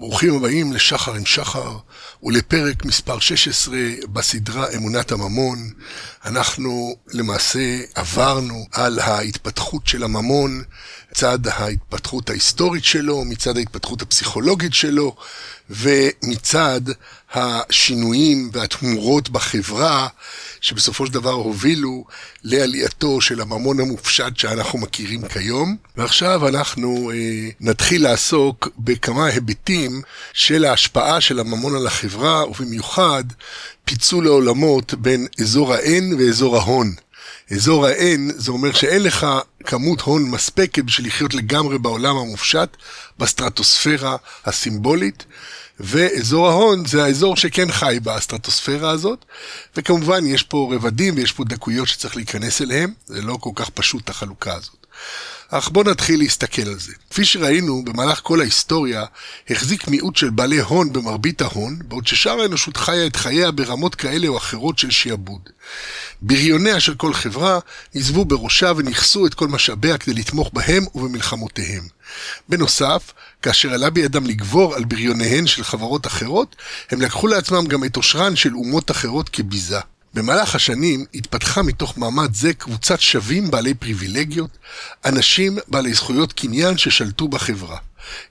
ברוכים הבאים לשחר עם שחר ולפרק מספר 16 בסדרה אמונת הממון. אנחנו למעשה עברנו על ההתפתחות של הממון, מצד ההתפתחות ההיסטורית שלו, מצד ההתפתחות הפסיכולוגית שלו, ומצד השינויים והתמורות בחברה, שבסופו של דבר הובילו לעלייתו של הממון המופשט שאנחנו מכירים כיום. ועכשיו אנחנו אה, נתחיל לעסוק בכמה היבטים של ההשפעה של הממון על החברה, ובמיוחד פיצול העולמות בין אזור האין ואזור ההון. אזור ה-N זה אומר שאין לך כמות הון מספקת בשביל לחיות לגמרי בעולם המופשט, בסטרטוספירה הסימבולית, ואזור ההון זה האזור שכן חי בסטרטוספירה הזאת, וכמובן יש פה רבדים ויש פה דקויות שצריך להיכנס אליהם, זה לא כל כך פשוט החלוקה הזאת. אך בואו נתחיל להסתכל על זה. כפי שראינו, במהלך כל ההיסטוריה, החזיק מיעוט של בעלי הון במרבית ההון, בעוד ששאר האנושות חיה את חייה ברמות כאלה או אחרות של שיעבוד. בריוניה של כל חברה עזבו בראשה וניכסו את כל משאביה כדי לתמוך בהם ובמלחמותיהם. בנוסף, כאשר עלה בידם לגבור על בריוניהן של חברות אחרות, הם לקחו לעצמם גם את עושרן של אומות אחרות כביזה. במהלך השנים התפתחה מתוך מעמד זה קבוצת שווים בעלי פריבילגיות, אנשים בעלי זכויות קניין ששלטו בחברה.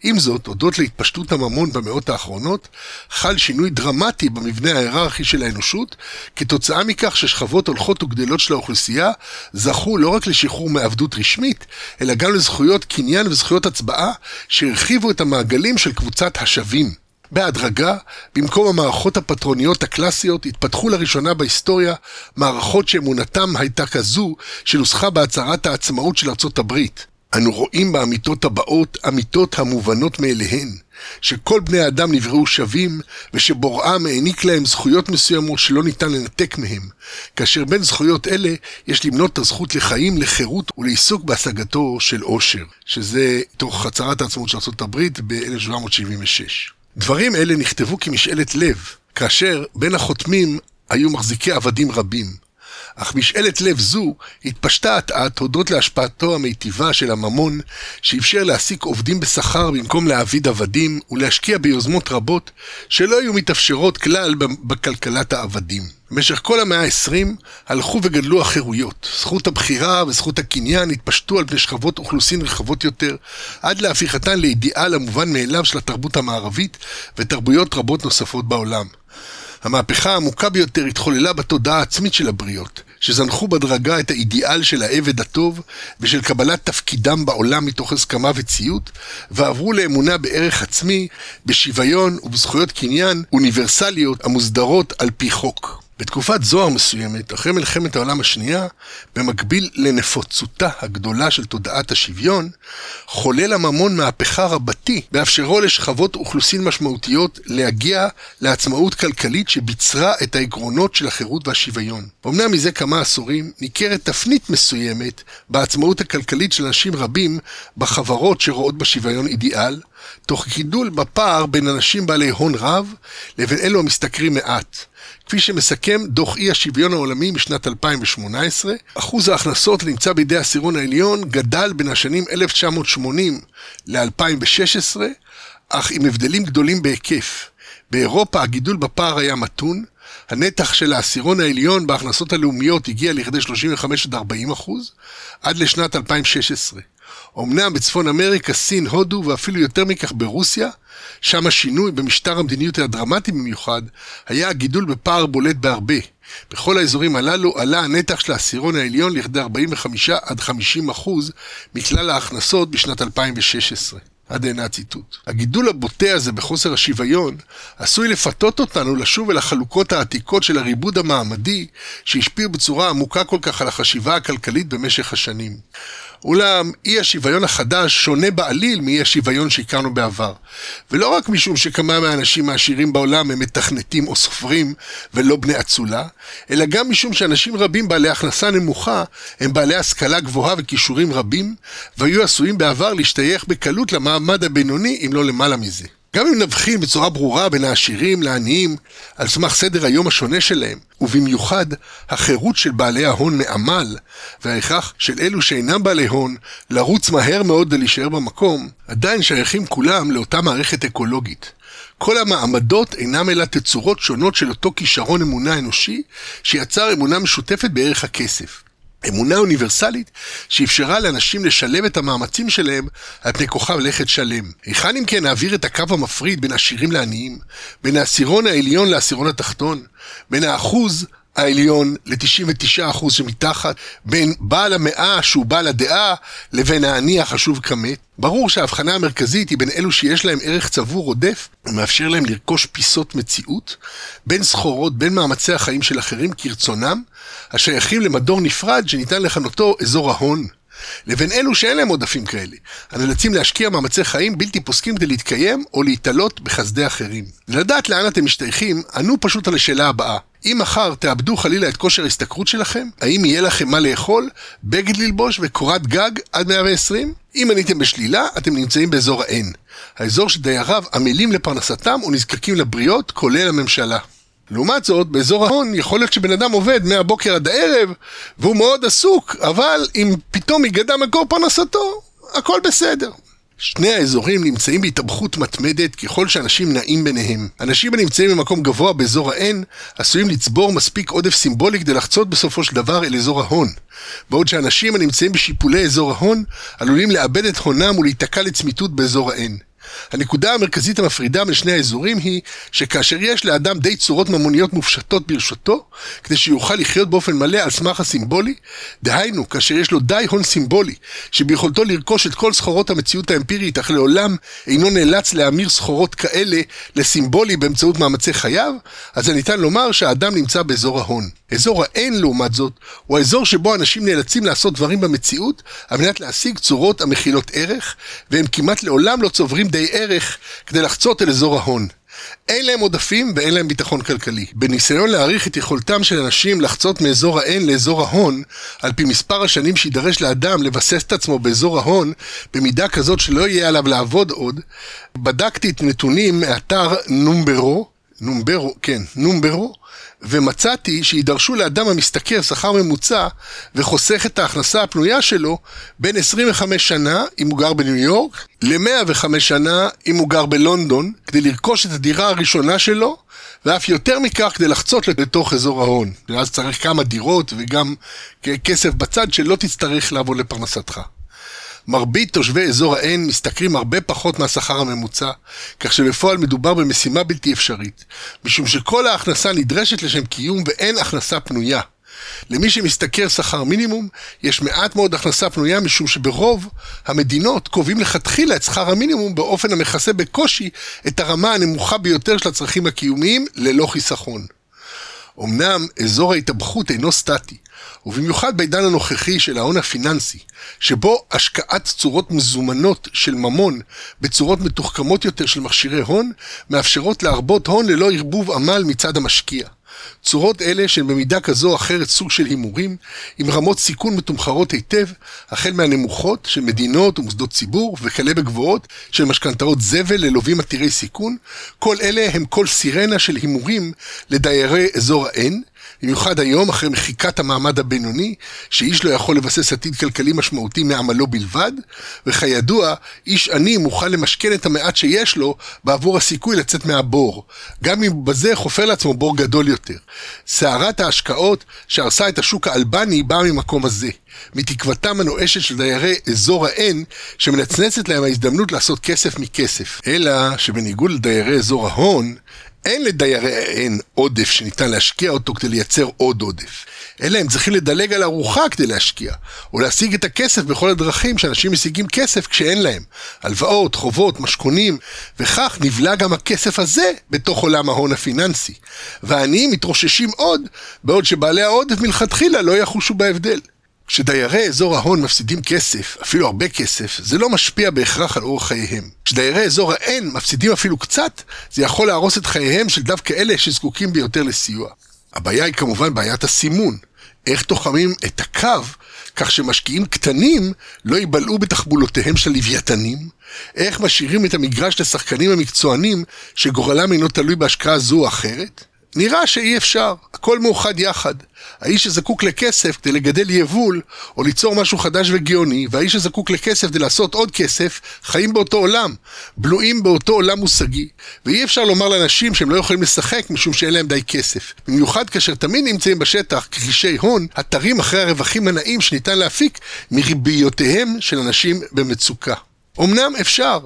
עם זאת, הודות להתפשטות הממון במאות האחרונות, חל שינוי דרמטי במבנה ההיררכי של האנושות, כתוצאה מכך ששכבות הולכות וגדלות של האוכלוסייה זכו לא רק לשחרור מעבדות רשמית, אלא גם לזכויות קניין וזכויות הצבעה, שהרחיבו את המעגלים של קבוצת השווים. בהדרגה, במקום המערכות הפטרוניות הקלאסיות, התפתחו לראשונה בהיסטוריה מערכות שאמונתם הייתה כזו שנוסחה בהצהרת העצמאות של ארצות הברית. אנו רואים באמיתות הבאות אמיתות המובנות מאליהן, שכל בני האדם נבראו שווים, ושבוראם העניק להם זכויות מסוימות שלא ניתן לנתק מהם, כאשר בין זכויות אלה יש למנות את הזכות לחיים, לחירות ולעיסוק בהשגתו של עושר, שזה תוך הצהרת העצמאות של ארה"ב ב-1776. דברים אלה נכתבו כמשאלת לב, כאשר בין החותמים היו מחזיקי עבדים רבים. אך משאלת לב זו התפשטה אט-אט הודות להשפעתו המיטיבה של הממון, שאפשר להעסיק עובדים בשכר במקום להעביד עבדים, ולהשקיע ביוזמות רבות שלא היו מתאפשרות כלל בכלכלת העבדים. במשך כל המאה ה-20 הלכו וגדלו החירויות. זכות הבחירה וזכות הקניין התפשטו על פני שכבות אוכלוסין רחבות יותר, עד להפיכתן לאידיאל המובן מאליו של התרבות המערבית ותרבויות רבות נוספות בעולם. המהפכה העמוקה ביותר התחוללה בתודעה העצמית של הבריות, שזנחו בדרגה את האידיאל של העבד הטוב ושל קבלת תפקידם בעולם מתוך הסכמה וציות, ועברו לאמונה בערך עצמי, בשוויון ובזכויות קניין אוניברסליות המוסדרות על פי חוק. בתקופת זוהר מסוימת, אחרי מלחמת העולם השנייה, במקביל לנפוצותה הגדולה של תודעת השוויון, חולל הממון מהפכה רבתי, באפשרו לשכבות אוכלוסין משמעותיות להגיע לעצמאות כלכלית שביצרה את העקרונות של החירות והשוויון. אמנם מזה כמה עשורים ניכרת תפנית מסוימת בעצמאות הכלכלית של אנשים רבים בחברות שרואות בשוויון אידיאל, תוך גידול בפער בין אנשים בעלי הון רב לבין אלו המשתכרים מעט. כפי שמסכם דוח אי השוויון העולמי משנת 2018, אחוז ההכנסות נמצא בידי העשירון העליון גדל בין השנים 1980 ל-2016, אך עם הבדלים גדולים בהיקף. באירופה הגידול בפער היה מתון, הנתח של העשירון העליון בהכנסות הלאומיות הגיע לכדי 35 40 אחוז, עד לשנת 2016. אמנם בצפון אמריקה, סין, הודו ואפילו יותר מכך ברוסיה, שם השינוי במשטר המדיניות הדרמטי במיוחד, היה הגידול בפער בולט בהרבה. בכל האזורים הללו עלה הנתח של העשירון העליון לכדי 45 עד 50 אחוז מכלל ההכנסות בשנת 2016. עד הנה הציטוט. הגידול הבוטה הזה בחוסר השוויון עשוי לפתות אותנו לשוב אל החלוקות העתיקות של הריבוד המעמדי שהשפיעו בצורה עמוקה כל כך על החשיבה הכלכלית במשך השנים. אולם אי השוויון החדש שונה בעליל מאי השוויון שהכרנו בעבר. ולא רק משום שכמה מהאנשים העשירים בעולם הם מתכנתים או סופרים ולא בני אצולה, אלא גם משום שאנשים רבים בעלי הכנסה נמוכה הם בעלי השכלה גבוהה וכישורים רבים, והיו עשויים בעבר להשתייך בקלות למעמד הבינוני אם לא למעלה מזה. גם אם נבחין בצורה ברורה בין העשירים לעניים על סמך סדר היום השונה שלהם, ובמיוחד החירות של בעלי ההון מעמל, וההכרח של אלו שאינם בעלי הון לרוץ מהר מאוד ולהישאר במקום, עדיין שייכים כולם לאותה מערכת אקולוגית. כל המעמדות אינם אלא תצורות שונות של אותו כישרון אמונה אנושי, שיצר אמונה משותפת בערך הכסף. אמונה אוניברסלית שאפשרה לאנשים לשלב את המאמצים שלהם על פני כוכב לכת שלם. היכן אם כן נעביר את הקו המפריד בין עשירים לעניים, בין העשירון העליון לעשירון התחתון, בין האחוז העליון ל-99% שמתחת, בין בעל המאה שהוא בעל הדעה לבין העני החשוב כמת. ברור שההבחנה המרכזית היא בין אלו שיש להם ערך צבור עודף ומאפשר להם לרכוש פיסות מציאות, בין סחורות, בין מאמצי החיים של אחרים כרצונם, השייכים למדור נפרד שניתן לכנותו אזור ההון. לבין אלו שאין להם עודפים כאלה, הנאלצים להשקיע מאמצי חיים בלתי פוסקים כדי להתקיים או להתעלות בחסדי אחרים. לדעת לאן אתם משתייכים, ענו פשוט על השאלה הבאה: אם מחר תאבדו חלילה את כושר ההשתכרות שלכם, האם יהיה לכם מה לאכול, בגד ללבוש וקורת גג עד 120? אם עניתם בשלילה, אתם נמצאים באזור ה-N, האזור שדייריו עמלים לפרנסתם ונזקקים לבריות, כולל הממשלה. לעומת זאת, באזור ההון יכול להיות שבן אדם עובד מהבוקר עד הערב והוא מאוד עסוק, אבל אם פתאום ייגדע מקור פרנסתו, הכל בסדר. שני האזורים נמצאים בהתאבכות מתמדת ככל שאנשים נעים ביניהם. אנשים הנמצאים במקום גבוה באזור ה-N עשויים לצבור מספיק עודף סימבולי כדי לחצות בסופו של דבר אל אזור ההון. בעוד שאנשים הנמצאים בשיפולי אזור ההון עלולים לאבד את הונם ולהיתקע לצמיתות באזור ה-N. הנקודה המרכזית המפרידה בין שני האזורים היא שכאשר יש לאדם די צורות ממוניות מופשטות ברשותו, כדי שיוכל לחיות באופן מלא על סמך הסימבולי, דהיינו, כאשר יש לו די הון סימבולי, שביכולתו לרכוש את כל סחורות המציאות האמפירית, אך לעולם אינו נאלץ להמיר סחורות כאלה לסימבולי באמצעות מאמצי חייו, אז ניתן לומר שהאדם נמצא באזור ההון. אזור ה-N לעומת זאת, הוא האזור שבו אנשים נאלצים לעשות דברים במציאות על מנת להשיג צורות המכילות ערך, והם כמעט לעולם לא צוברים די ערך כדי לחצות אל אזור ההון. אין להם עודפים ואין להם ביטחון כלכלי. בניסיון להעריך את יכולתם של אנשים לחצות מאזור ה-N לאזור ההון, על פי מספר השנים שידרש לאדם לבסס את עצמו באזור ההון, במידה כזאת שלא יהיה עליו לעבוד עוד, בדקתי את נתונים מאתר נומברו, נומברו, כן, נומברו, ומצאתי שידרשו לאדם המשתכר שכר ממוצע וחוסך את ההכנסה הפנויה שלו בין 25 שנה, אם הוא גר בניו יורק, ל-105 שנה, אם הוא גר בלונדון, כדי לרכוש את הדירה הראשונה שלו, ואף יותר מכך כדי לחצות לתוך אזור ההון. ואז צריך כמה דירות וגם כסף בצד שלא תצטרך לעבוד לפרנסתך. מרבית תושבי אזור ה-N משתכרים הרבה פחות מהשכר הממוצע, כך שבפועל מדובר במשימה בלתי אפשרית, משום שכל ההכנסה נדרשת לשם קיום ואין הכנסה פנויה. למי שמשתכר שכר מינימום, יש מעט מאוד הכנסה פנויה משום שברוב המדינות קובעים לכתחילה את שכר המינימום באופן המכסה בקושי את הרמה הנמוכה ביותר של הצרכים הקיומיים ללא חיסכון. אמנם אזור ההתאבכות אינו סטטי, ובמיוחד בעידן הנוכחי של ההון הפיננסי, שבו השקעת צורות מזומנות של ממון בצורות מתוחכמות יותר של מכשירי הון, מאפשרות להרבות הון ללא ערבוב עמל מצד המשקיע. צורות אלה שהן במידה כזו או אחרת סוג של הימורים, עם רמות סיכון מתומחרות היטב, החל מהנמוכות של מדינות ומוסדות ציבור, וכלה בגבוהות של משכנתאות זבל ללווים עתירי סיכון, כל אלה הם כל סירנה של הימורים לדיירי אזור ה-N, במיוחד היום, אחרי מחיקת המעמד הבינוני, שאיש לא יכול לבסס עתיד כלכלי משמעותי מעמלו בלבד, וכידוע, איש עני מוכן למשכן את המעט שיש לו בעבור הסיכוי לצאת מהבור, גם אם בזה חופר לעצמו בור גדול יותר. סערת ההשקעות שהרסה את השוק האלבני באה ממקום הזה, מתקוותם הנואשת של דיירי אזור ה-N, שמנצנצת להם ההזדמנות לעשות כסף מכסף. אלא שבניגוד לדיירי אזור ההון, אין לדיירי האין עודף שניתן להשקיע אותו כדי לייצר עוד עודף. אלא הם צריכים לדלג על ארוחה כדי להשקיע, או להשיג את הכסף בכל הדרכים שאנשים משיגים כסף כשאין להם. הלוואות, חובות, משכונים, וכך נבלע גם הכסף הזה בתוך עולם ההון הפיננסי. והעניים מתרוששים עוד, בעוד שבעלי העודף מלכתחילה לא יחושו בהבדל. כשדיירי אזור ההון מפסידים כסף, אפילו הרבה כסף, זה לא משפיע בהכרח על אורח חייהם. כשדיירי אזור ה-N מפסידים אפילו קצת, זה יכול להרוס את חייהם של דווקא אלה שזקוקים ביותר לסיוע. הבעיה היא כמובן בעיית הסימון. איך תוחמים את הקו כך שמשקיעים קטנים לא ייבלעו בתחבולותיהם של הלוויתנים? איך משאירים את המגרש לשחקנים המקצוענים שגורלם אינו תלוי בהשקעה זו או אחרת? נראה שאי אפשר, הכל מאוחד יחד. האיש שזקוק לכסף כדי לגדל יבול, או ליצור משהו חדש וגאוני, והאיש שזקוק לכסף כדי לעשות עוד כסף, חיים באותו עולם, בלועים באותו עולם מושגי. ואי אפשר לומר לאנשים שהם לא יכולים לשחק משום שאין להם די כסף. במיוחד כאשר תמיד נמצאים בשטח כחישי הון, התרים אחרי הרווחים הנאים שניתן להפיק מריביותיהם של אנשים במצוקה. אמנם אפשר,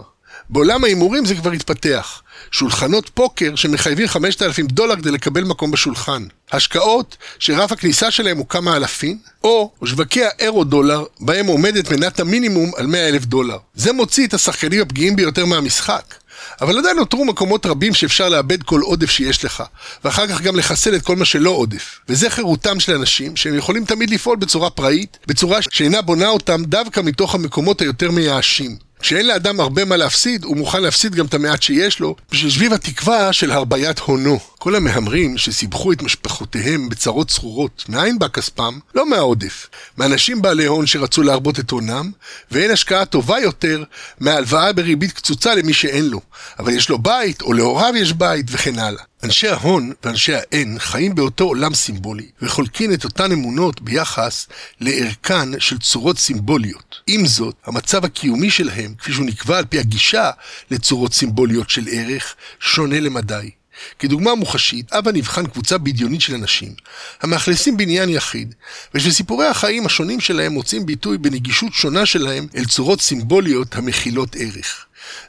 בעולם ההימורים זה כבר התפתח. שולחנות פוקר שמחייבים 5,000 דולר כדי לקבל מקום בשולחן. השקעות שרף הכניסה שלהם הוא כמה אלפים, או שווקי האירו דולר, בהם עומדת מנת המינימום על 100,000 דולר. זה מוציא את השחקנים הפגיעים ביותר מהמשחק. אבל עדיין נותרו מקומות רבים שאפשר לאבד כל עודף שיש לך, ואחר כך גם לחסל את כל מה שלא עודף. וזה חירותם של אנשים שהם יכולים תמיד לפעול בצורה פראית, בצורה שאינה בונה אותם דווקא מתוך המקומות היותר מייאשים. כשאין לאדם הרבה מה להפסיד, הוא מוכן להפסיד גם את המעט שיש לו, בשביל התקווה של הרביית הונו. כל המהמרים שסיבכו את משפחותיהם בצרות צרורות, מאין בא כספם? לא מהעודף. מאנשים בעלי הון שרצו להרבות את הונם, ואין השקעה טובה יותר מהלוואה בריבית קצוצה למי שאין לו. אבל יש לו בית, או להוריו יש בית, וכן הלאה. אנשי ההון ואנשי האין חיים באותו עולם סימבולי, וחולקים את אותן אמונות ביחס לערכן של צורות סימבוליות. עם זאת, המצב הקיומי שלהם, כפי שהוא נקבע על פי הגישה לצורות סימבוליות של ערך, שונה למדי. כדוגמה מוחשית, אבא נבחן קבוצה בדיונית של אנשים, המאכלסים בניין יחיד, ושסיפורי החיים השונים שלהם מוצאים ביטוי בנגישות שונה שלהם אל צורות סימבוליות המכילות ערך.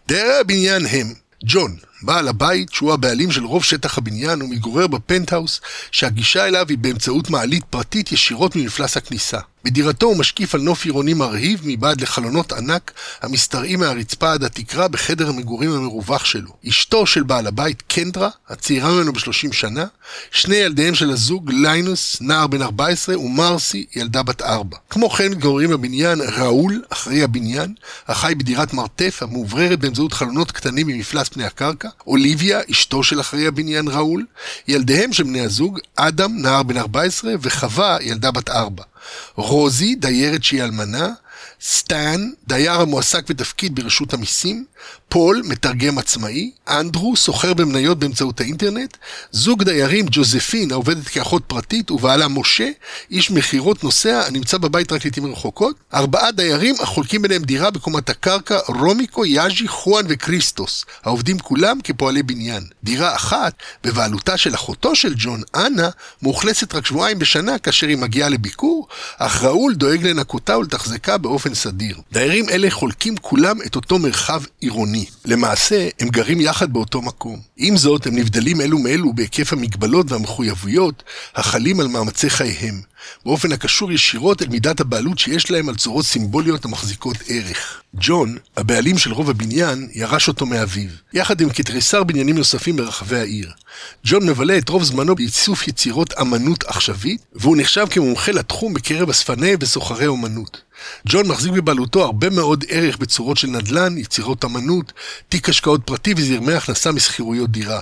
דיירי הבניין הם ג'ון, בעל הבית, שהוא הבעלים של רוב שטח הבניין, ומתגורר בפנטהאוס, שהגישה אליו היא באמצעות מעלית פרטית ישירות ממפלס הכניסה. בדירתו הוא משקיף על נוף עירוני מרהיב מבעד לחלונות ענק המשתרעים מהרצפה עד התקרה בחדר המגורים המרווח שלו. אשתו של בעל הבית, קנדרה, הצעירה ממנו בשלושים שנה, שני ילדיהם של הזוג, ליינוס, נער בן 14, ומרסי, ילדה בת 4. כמו כן מתגוררים בבניין ראול, אחראי הבניין, החי בדירת מרתף המאווררת באמצעות חלונות קטנים ממפלס פני הקרקע, אוליביה, אשתו של אחראי הבניין ראול, ילדיהם של בני הזוג, אדם, נער בן 14, וחווה, ילדה בת 4. רוזי, דיירת שהיא אלמנה, סטן, דייר המועסק בתפקיד ברשות המיסים, פול, מתרגם עצמאי, אנדרו, סוחר במניות באמצעות האינטרנט, זוג דיירים, ג'וזפין, העובדת כאחות פרטית, ובעלה משה, איש מכירות נוסע, הנמצא בבית רק לעיתים רחוקות, ארבעה דיירים החולקים ביניהם דירה בקומת הקרקע, רומיקו, יאז'י, חואן וקריסטוס, העובדים כולם כפועלי בניין. דירה אחת, בבעלותה של אחותו של ג'ון, אנה, מאוכלסת רק שבועיים בשנה כאשר היא מגיעה לביקור, אך ראול דואג לנקותה ולתחזקה באופן סדיר. דיירים אלה חולקים כולם את אותו מרחב עירוני. למעשה, הם גרים יחד באותו מקום. עם זאת, הם נבדלים אלו מאלו בהיקף המגבלות והמחויבויות החלים על מאמצי חייהם, באופן הקשור ישירות אל מידת הבעלות שיש להם על צורות סימבוליות המחזיקות ערך. ג'ון, הבעלים של רוב הבניין, ירש אותו מאביו, יחד עם כתריסר בניינים נוספים ברחבי העיר. ג'ון מבלה את רוב זמנו באיסוף יצירות אמנות עכשווית, והוא נחשב כמומחה לתחום בקרב אספני וסוחרי אומנות. ג'ון מחזיק בבעלותו הרבה מאוד ערך בצורות של נדל"ן, יצירות אמנות, תיק השקעות פרטי וזרמי הכנסה משכירויות דירה.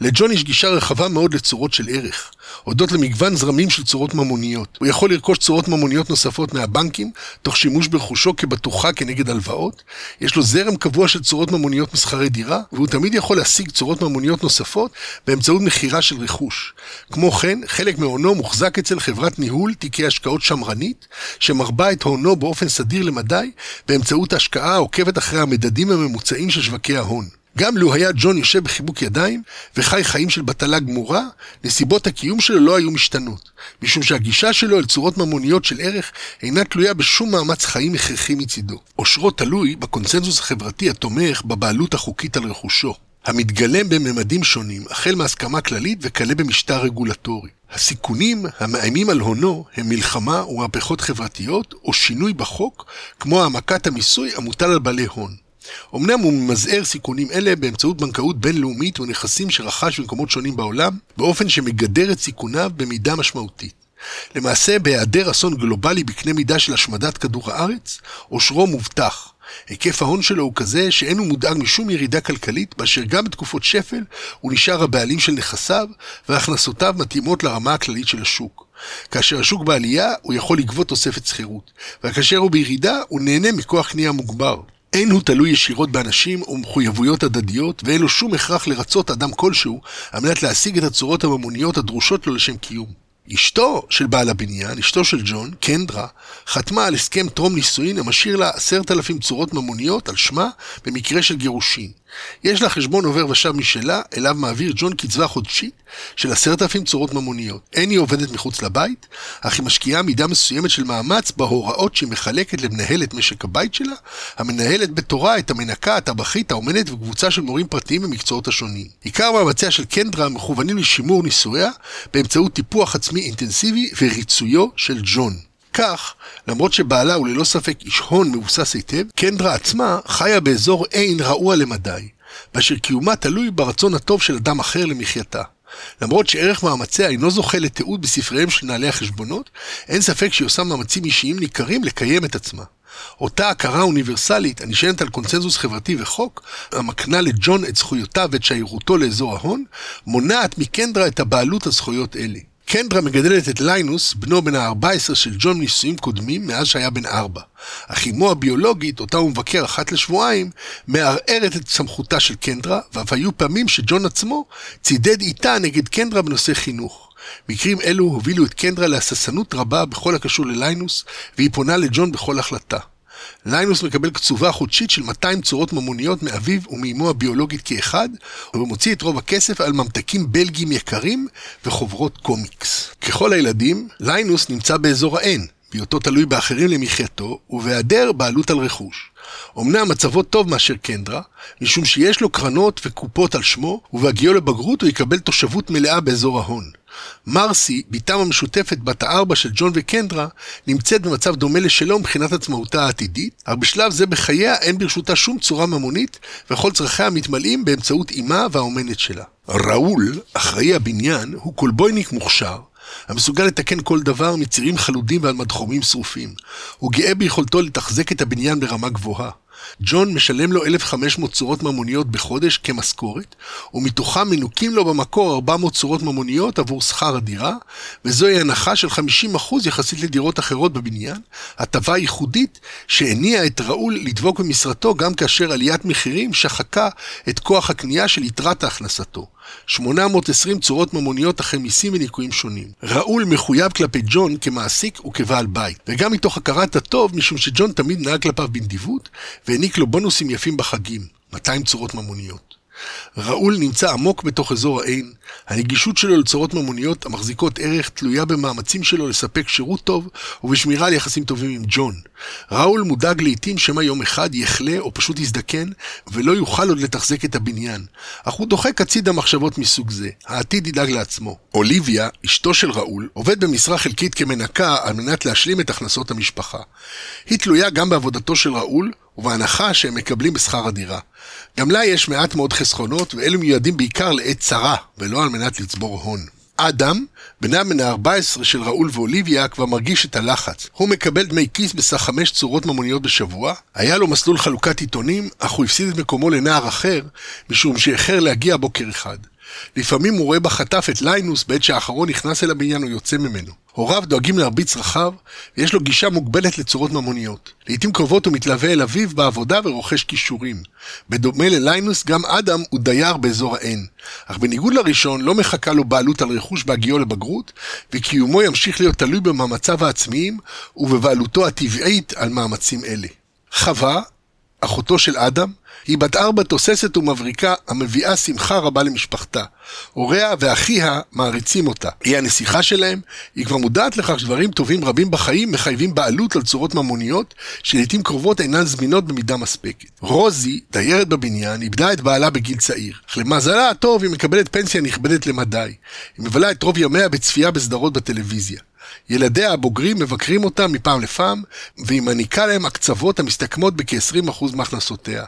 לג'ון יש גישה רחבה מאוד לצורות של ערך, הודות למגוון זרמים של צורות ממוניות. הוא יכול לרכוש צורות ממוניות נוספות מהבנקים, תוך שימוש ברכושו כבטוחה כנגד הלוואות. יש לו זרם קבוע של צורות ממוניות מסחרי דירה, והוא תמיד יכול להשיג צורות ממוניות נוספות באמצעות מכירה של רכוש. כמו כן, חלק מהונו מוחזק אצל חברת ניהול תיקי השקעות שמרנית, שמרבה את הונו באופן סדיר למדי, באמצעות השקעה העוקבת אחרי המדדים הממוצעים של שווקי ההון. גם לו היה ג'ון יושב בחיבוק ידיים וחי חיים של בטלה גמורה, נסיבות הקיום שלו לא היו משתנות, משום שהגישה שלו אל צורות ממוניות של ערך אינה תלויה בשום מאמץ חיים הכרחי מצידו. עושרו תלוי בקונצנזוס החברתי התומך בבעלות החוקית על רכושו. המתגלם בממדים שונים, החל מהסכמה כללית וכלה במשטר רגולטורי. הסיכונים המאיימים על הונו הם מלחמה ומהפכות חברתיות או שינוי בחוק, כמו העמקת המיסוי המוטל על בעלי הון. אמנם הוא ממזער סיכונים אלה באמצעות בנקאות בינלאומית ונכסים שרכש במקומות שונים בעולם, באופן שמגדר את סיכוניו במידה משמעותית. למעשה, בהיעדר אסון גלובלי בקנה מידה של השמדת כדור הארץ, עושרו מובטח. היקף ההון שלו הוא כזה שאין הוא מודאג משום ירידה כלכלית, באשר גם בתקופות שפל הוא נשאר הבעלים של נכסיו, והכנסותיו מתאימות לרמה הכללית של השוק. כאשר השוק בעלייה, הוא יכול לגבות תוספת שכירות, וכאשר הוא בירידה, הוא נהנה מכוח קנייה מוגבר. אין הוא תלוי ישירות באנשים ומחויבויות הדדיות, ואין לו שום הכרח לרצות אדם כלשהו, על מנת להשיג את הצורות הממוניות הדרושות לו לשם קיום. אשתו של בעל הבניין, אשתו של ג'ון, קנדרה, חתמה על הסכם טרום נישואין המשאיר לה עשרת אלפים צורות ממוניות על שמה במקרה של גירושין. יש לה חשבון עובר ושב משלה, אליו מעביר ג'ון קצבה חודשית של עשרת אלפים צורות ממוניות. אין היא עובדת מחוץ לבית, אך היא משקיעה מידה מסוימת של מאמץ בהוראות שהיא מחלקת למנהלת משק הבית שלה, המנהלת בתורה את המנקה, הטבחית, האומנת וקבוצה של מורים פרטיים במקצועות השונים. עיקר מאמציה של קנדרה מכוונים לשימור נישואיה באמצעות טיפוח עצמי אינטנסיבי וריצויו של ג'ון. כך, למרות שבעלה הוא ללא ספק איש הון מבוסס היטב, קנדרה עצמה חיה באזור עין רעוע למדי, באשר קיומה תלוי ברצון הטוב של אדם אחר למחייתה. למרות שערך מאמציה אינו זוכה לתיעוד בספריהם של נהלי החשבונות, אין ספק שהיא עושה מאמצים אישיים ניכרים לקיים את עצמה. אותה הכרה אוניברסלית הנשענת על קונצנזוס חברתי וחוק, המקנה לג'ון את זכויותיו ואת שיירותו לאזור ההון, מונעת מקנדרה את הבעלות על זכויות אלה. קנדרה מגדלת את ליינוס, בנו בן ה-14 של ג'ון מנישואים קודמים, מאז שהיה בן ארבע. אך אמו הביולוגית, אותה הוא מבקר אחת לשבועיים, מערערת את סמכותה של קנדרה, ואף היו פעמים שג'ון עצמו צידד איתה נגד קנדרה בנושא חינוך. מקרים אלו הובילו את קנדרה להססנות רבה בכל הקשור לליינוס, והיא פונה לג'ון בכל החלטה. ליינוס מקבל קצבה חודשית של 200 צורות ממוניות מאביו ומאמו הביולוגית כאחד, ומוציא את רוב הכסף על ממתקים בלגיים יקרים וחוברות קומיקס. ככל הילדים, ליינוס נמצא באזור האין, בהיותו תלוי באחרים למחייתו, ובהיעדר בעלות על רכוש. אמנם מצבו טוב מאשר קנדרה, משום שיש לו קרנות וקופות על שמו, ובהגיעו לבגרות הוא יקבל תושבות מלאה באזור ההון. מרסי, בתם המשותפת בת הארבע של ג'ון וקנדרה, נמצאת במצב דומה לשלו מבחינת עצמאותה העתידית, אך בשלב זה בחייה אין ברשותה שום צורה ממונית, וכל צרכיה מתמלאים באמצעות אמה והאומנת שלה. ראול, אחראי הבניין, הוא כלבויניק מוכשר, המסוגל לתקן כל דבר מצירים חלודים ועל מדחומים שרופים. הוא גאה ביכולתו לתחזק את הבניין ברמה גבוהה. ג'ון משלם לו 1,500 צורות ממוניות בחודש כמשכורת, ומתוכם מנוקים לו במקור 400 צורות ממוניות עבור שכר הדירה, וזוהי הנחה של 50% יחסית לדירות אחרות בבניין, הטבה ייחודית שהניעה את ראול לדבוק במשרתו גם כאשר עליית מחירים שחקה את כוח הקנייה של יתרת הכנסתו. 820 צורות ממוניות אחרי מיסים וניכויים שונים. ראול מחויב כלפי ג'ון כמעסיק וכבעל בית, וגם מתוך הכרת הטוב, משום שג'ון תמיד נהג כלפיו בנדיבות, והעניק לו בונוסים יפים בחגים, 200 צורות ממוניות. ראול נמצא עמוק בתוך אזור העין, הנגישות שלו לצורות ממוניות המחזיקות ערך תלויה במאמצים שלו לספק שירות טוב ובשמירה על יחסים טובים עם ג'ון. ראול מודאג לעיתים שמא יום אחד יחלה או פשוט יזדקן ולא יוכל עוד לתחזק את הבניין, אך הוא דוחק הצידה מחשבות מסוג זה, העתיד ידאג לעצמו. אוליביה, אשתו של ראול, עובד במשרה חלקית כמנקה על מנת להשלים את הכנסות המשפחה. היא תלויה גם בעבודתו של ראול ובהנחה שהם מקבלים בשכר הדירה. גם לה יש מעט מאוד חסכונות, ואלו מיועדים בעיקר לעת צרה, ולא על מנת לצבור הון. אדם, בנם בן ה-14 של ראול ואוליביה, כבר מרגיש את הלחץ. הוא מקבל דמי כיס בסך חמש צורות ממוניות בשבוע, היה לו מסלול חלוקת עיתונים, אך הוא הפסיד את מקומו לנער אחר, משום שאיחר להגיע בוקר אחד. לפעמים הוא רואה בחטף את ליינוס בעת שהאחרון נכנס אל הבניין או יוצא ממנו. הוריו דואגים למרבית צרכיו, ויש לו גישה מוגבלת לצורות ממוניות. לעיתים קרובות הוא מתלווה אל אביו בעבודה ורוכש כישורים. בדומה לליינוס, גם אדם הוא דייר באזור האין. אך בניגוד לראשון, לא מחכה לו בעלות על רכוש בהגיעו לבגרות, וקיומו ימשיך להיות תלוי במאמציו העצמיים ובבעלותו הטבעית על מאמצים אלה. חווה, אחותו של אדם, היא בת ארבע תוססת ומבריקה, המביאה שמחה רבה למשפחתה. הוריה ואחיה מעריצים אותה. היא הנסיכה שלהם, היא כבר מודעת לכך שדברים טובים רבים בחיים מחייבים בעלות על צורות ממוניות, שלעיתים קרובות אינן זמינות במידה מספקת. רוזי, דיירת בבניין, איבדה את בעלה בגיל צעיר, אך למזלה הטוב היא מקבלת פנסיה נכבדת למדי. היא מבלה את רוב ימיה בצפייה בסדרות בטלוויזיה. ילדיה הבוגרים מבקרים אותה מפעם לפעם, והיא מעניקה להם הקצוות המסתכמות בכ-20% מהכנסותיה.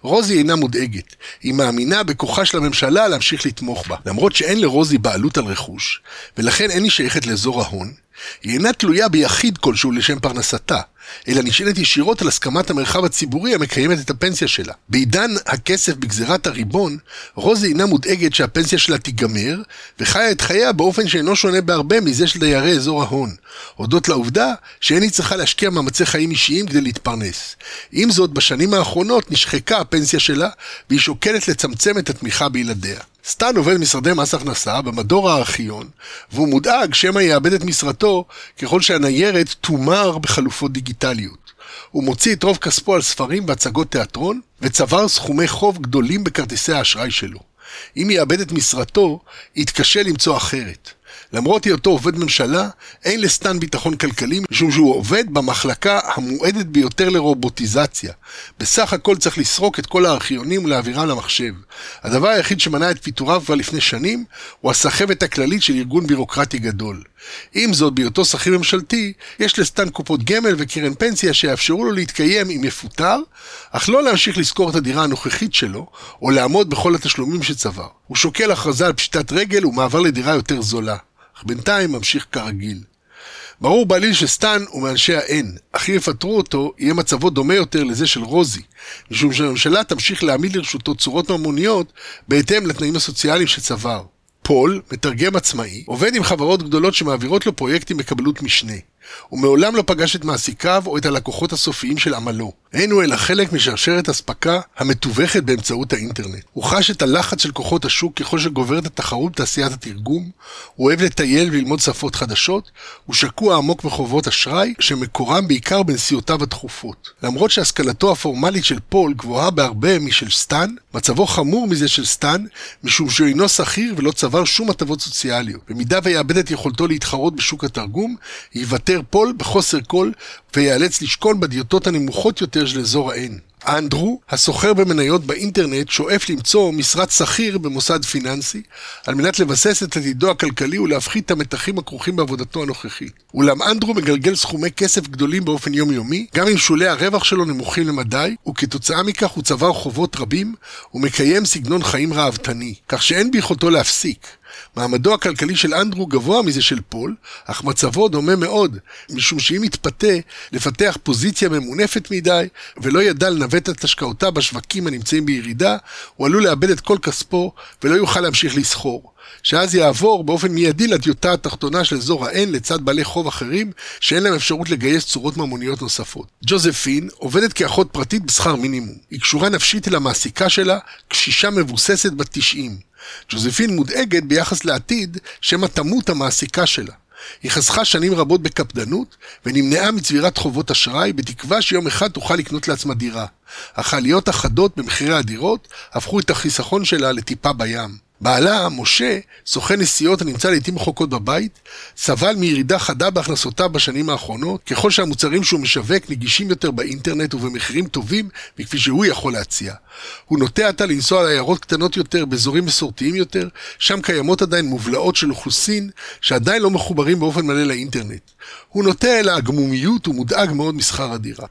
רוזי אינה מודאגת, היא מאמינה בכוחה של הממשלה להמשיך לתמוך בה. למרות שאין לרוזי בעלות על רכוש, ולכן אין היא שייכת לאזור ההון, היא אינה תלויה ביחיד כלשהו לשם פרנסתה, אלא נשענת ישירות על הסכמת המרחב הציבורי המקיימת את הפנסיה שלה. בעידן הכסף בגזירת הריבון, רוזי אינה מודאגת שהפנסיה שלה תיגמר, וחיה את חייה באופן שאינו שונה בהרבה מזה של דיירי אזור ההון, הודות לעובדה שאין היא צריכה להשקיע מאמצי חיים אישיים כדי להתפרנס. עם זאת, בשנים האחרונות נשחקה הפנסיה שלה, והיא שוקלת לצמצם את התמיכה בילדיה. סטן עובד משרדי מס הכנסה במדור הארכיון, והוא מודאג שמא יאבד את משרתו ככל שהניירת תומר בחלופות דיגיטליות. הוא מוציא את רוב כספו על ספרים והצגות תיאטרון, וצבר סכומי חוב גדולים בכרטיסי האשראי שלו. אם יאבד את משרתו, יתקשה למצוא אחרת. למרות היותו עובד ממשלה, אין לסטן ביטחון כלכלי, משום שהוא עובד במחלקה המועדת ביותר לרובוטיזציה. בסך הכל צריך לסרוק את כל הארכיונים ולהעבירם למחשב. הדבר היחיד שמנע את פיטוריו כבר לפני שנים, הוא הסחבת הכללית של ארגון בירוקרטי גדול. עם זאת, בהיותו שכיר ממשלתי, יש לסטן קופות גמל וקרן פנסיה שיאפשרו לו להתקיים אם יפוטר, אך לא להמשיך לשכור את הדירה הנוכחית שלו, או לעמוד בכל התשלומים שצבר. הוא שוקל הכרזה על פשיטת רגל ומעבר לדירה יותר זולה. אך בינתיים ממשיך כרגיל. ברור בעליל שסטן הוא מאנשי האין, אך אם יפטרו אותו, יהיה מצבו דומה יותר לזה של רוזי, משום שהממשלה תמשיך להעמיד לרשותו צורות ממוניות בהתאם לתנאים הסוציאליים שצבר. פול, מתרגם עצמאי, עובד עם חברות גדולות שמעבירות לו פרויקטים בקבלות משנה. הוא מעולם לא פגש את מעסיקיו או את הלקוחות הסופיים של עמלו. אין הוא אלא חלק משרשרת אספקה המתווכת באמצעות האינטרנט. הוא חש את הלחץ של כוחות השוק ככל שגוברת התחרות בתעשיית התרגום, הוא אוהב לטייל וללמוד שפות חדשות, הוא שקוע עמוק בחובות אשראי, שמקורם בעיקר בנסיעותיו התכופות. למרות שהשכלתו הפורמלית של פול גבוהה בהרבה משל סטן, מצבו חמור מזה של סטן, משום שהוא אינו שכיר ולא צבר שום הטבות סוציאליות. במידה ויאבד את יכולתו להתחרות בשוק התרגום, ייוותר פול בחוסר כל וייאלץ לשכון בדיוטות הנמוכות יותר של אזור ה-N. אנדרו, הסוחר במניות באינטרנט, שואף למצוא משרת שכיר במוסד פיננסי, על מנת לבסס את עתידו הכלכלי ולהפחית את המתחים הכרוכים בעבודתו הנוכחית. אולם אנדרו מגלגל סכומי כסף גדולים באופן יומיומי, גם אם שולי הרווח שלו נמוכים למדי, וכתוצאה מכך הוא צבר חובות רבים, ומקיים סגנון חיים ראוותני, כך שאין ביכולתו להפסיק. מעמדו הכלכלי של אנדרו גבוה מזה של פול, אך מצבו דומה מאוד, משום שאם יתפתה לפתח פוזיציה ממונפת מדי, ולא ידע לנווט את השקעותיו בשווקים הנמצאים בירידה, הוא עלול לאבד את כל כספו, ולא יוכל להמשיך לסחור. שאז יעבור באופן מיידי לדיוטה התחתונה של אזור ה-N לצד בעלי חוב אחרים, שאין להם אפשרות לגייס צורות ממוניות נוספות. ג'וזפין עובדת כאחות פרטית בשכר מינימום. היא קשורה נפשית אל המעסיקה שלה, קשישה מבוססת בת 90. ג'וזפין מודאגת ביחס לעתיד שמא תמות המעסיקה שלה. היא חסכה שנים רבות בקפדנות, ונמנעה מצבירת חובות אשראי, בתקווה שיום אחד תוכל לקנות לעצמה דירה. אך העליות החדות במחירי הדירות הפכו את החיסכון שלה לטיפה בים. בעלה, משה, סוכן נסיעות הנמצא לעיתים רחוקות בבית, סבל מירידה חדה בהכנסותיו בשנים האחרונות, ככל שהמוצרים שהוא משווק נגישים יותר באינטרנט ובמחירים טובים מכפי שהוא יכול להציע. הוא נוטה עתה לנסוע לעיירות קטנות יותר, באזורים מסורתיים יותר, שם קיימות עדיין מובלעות של אוכלוסין, שעדיין לא מחוברים באופן מלא לאינטרנט. הוא נוטה אל הגמומיות ומודאג מאוד משכר הדירה.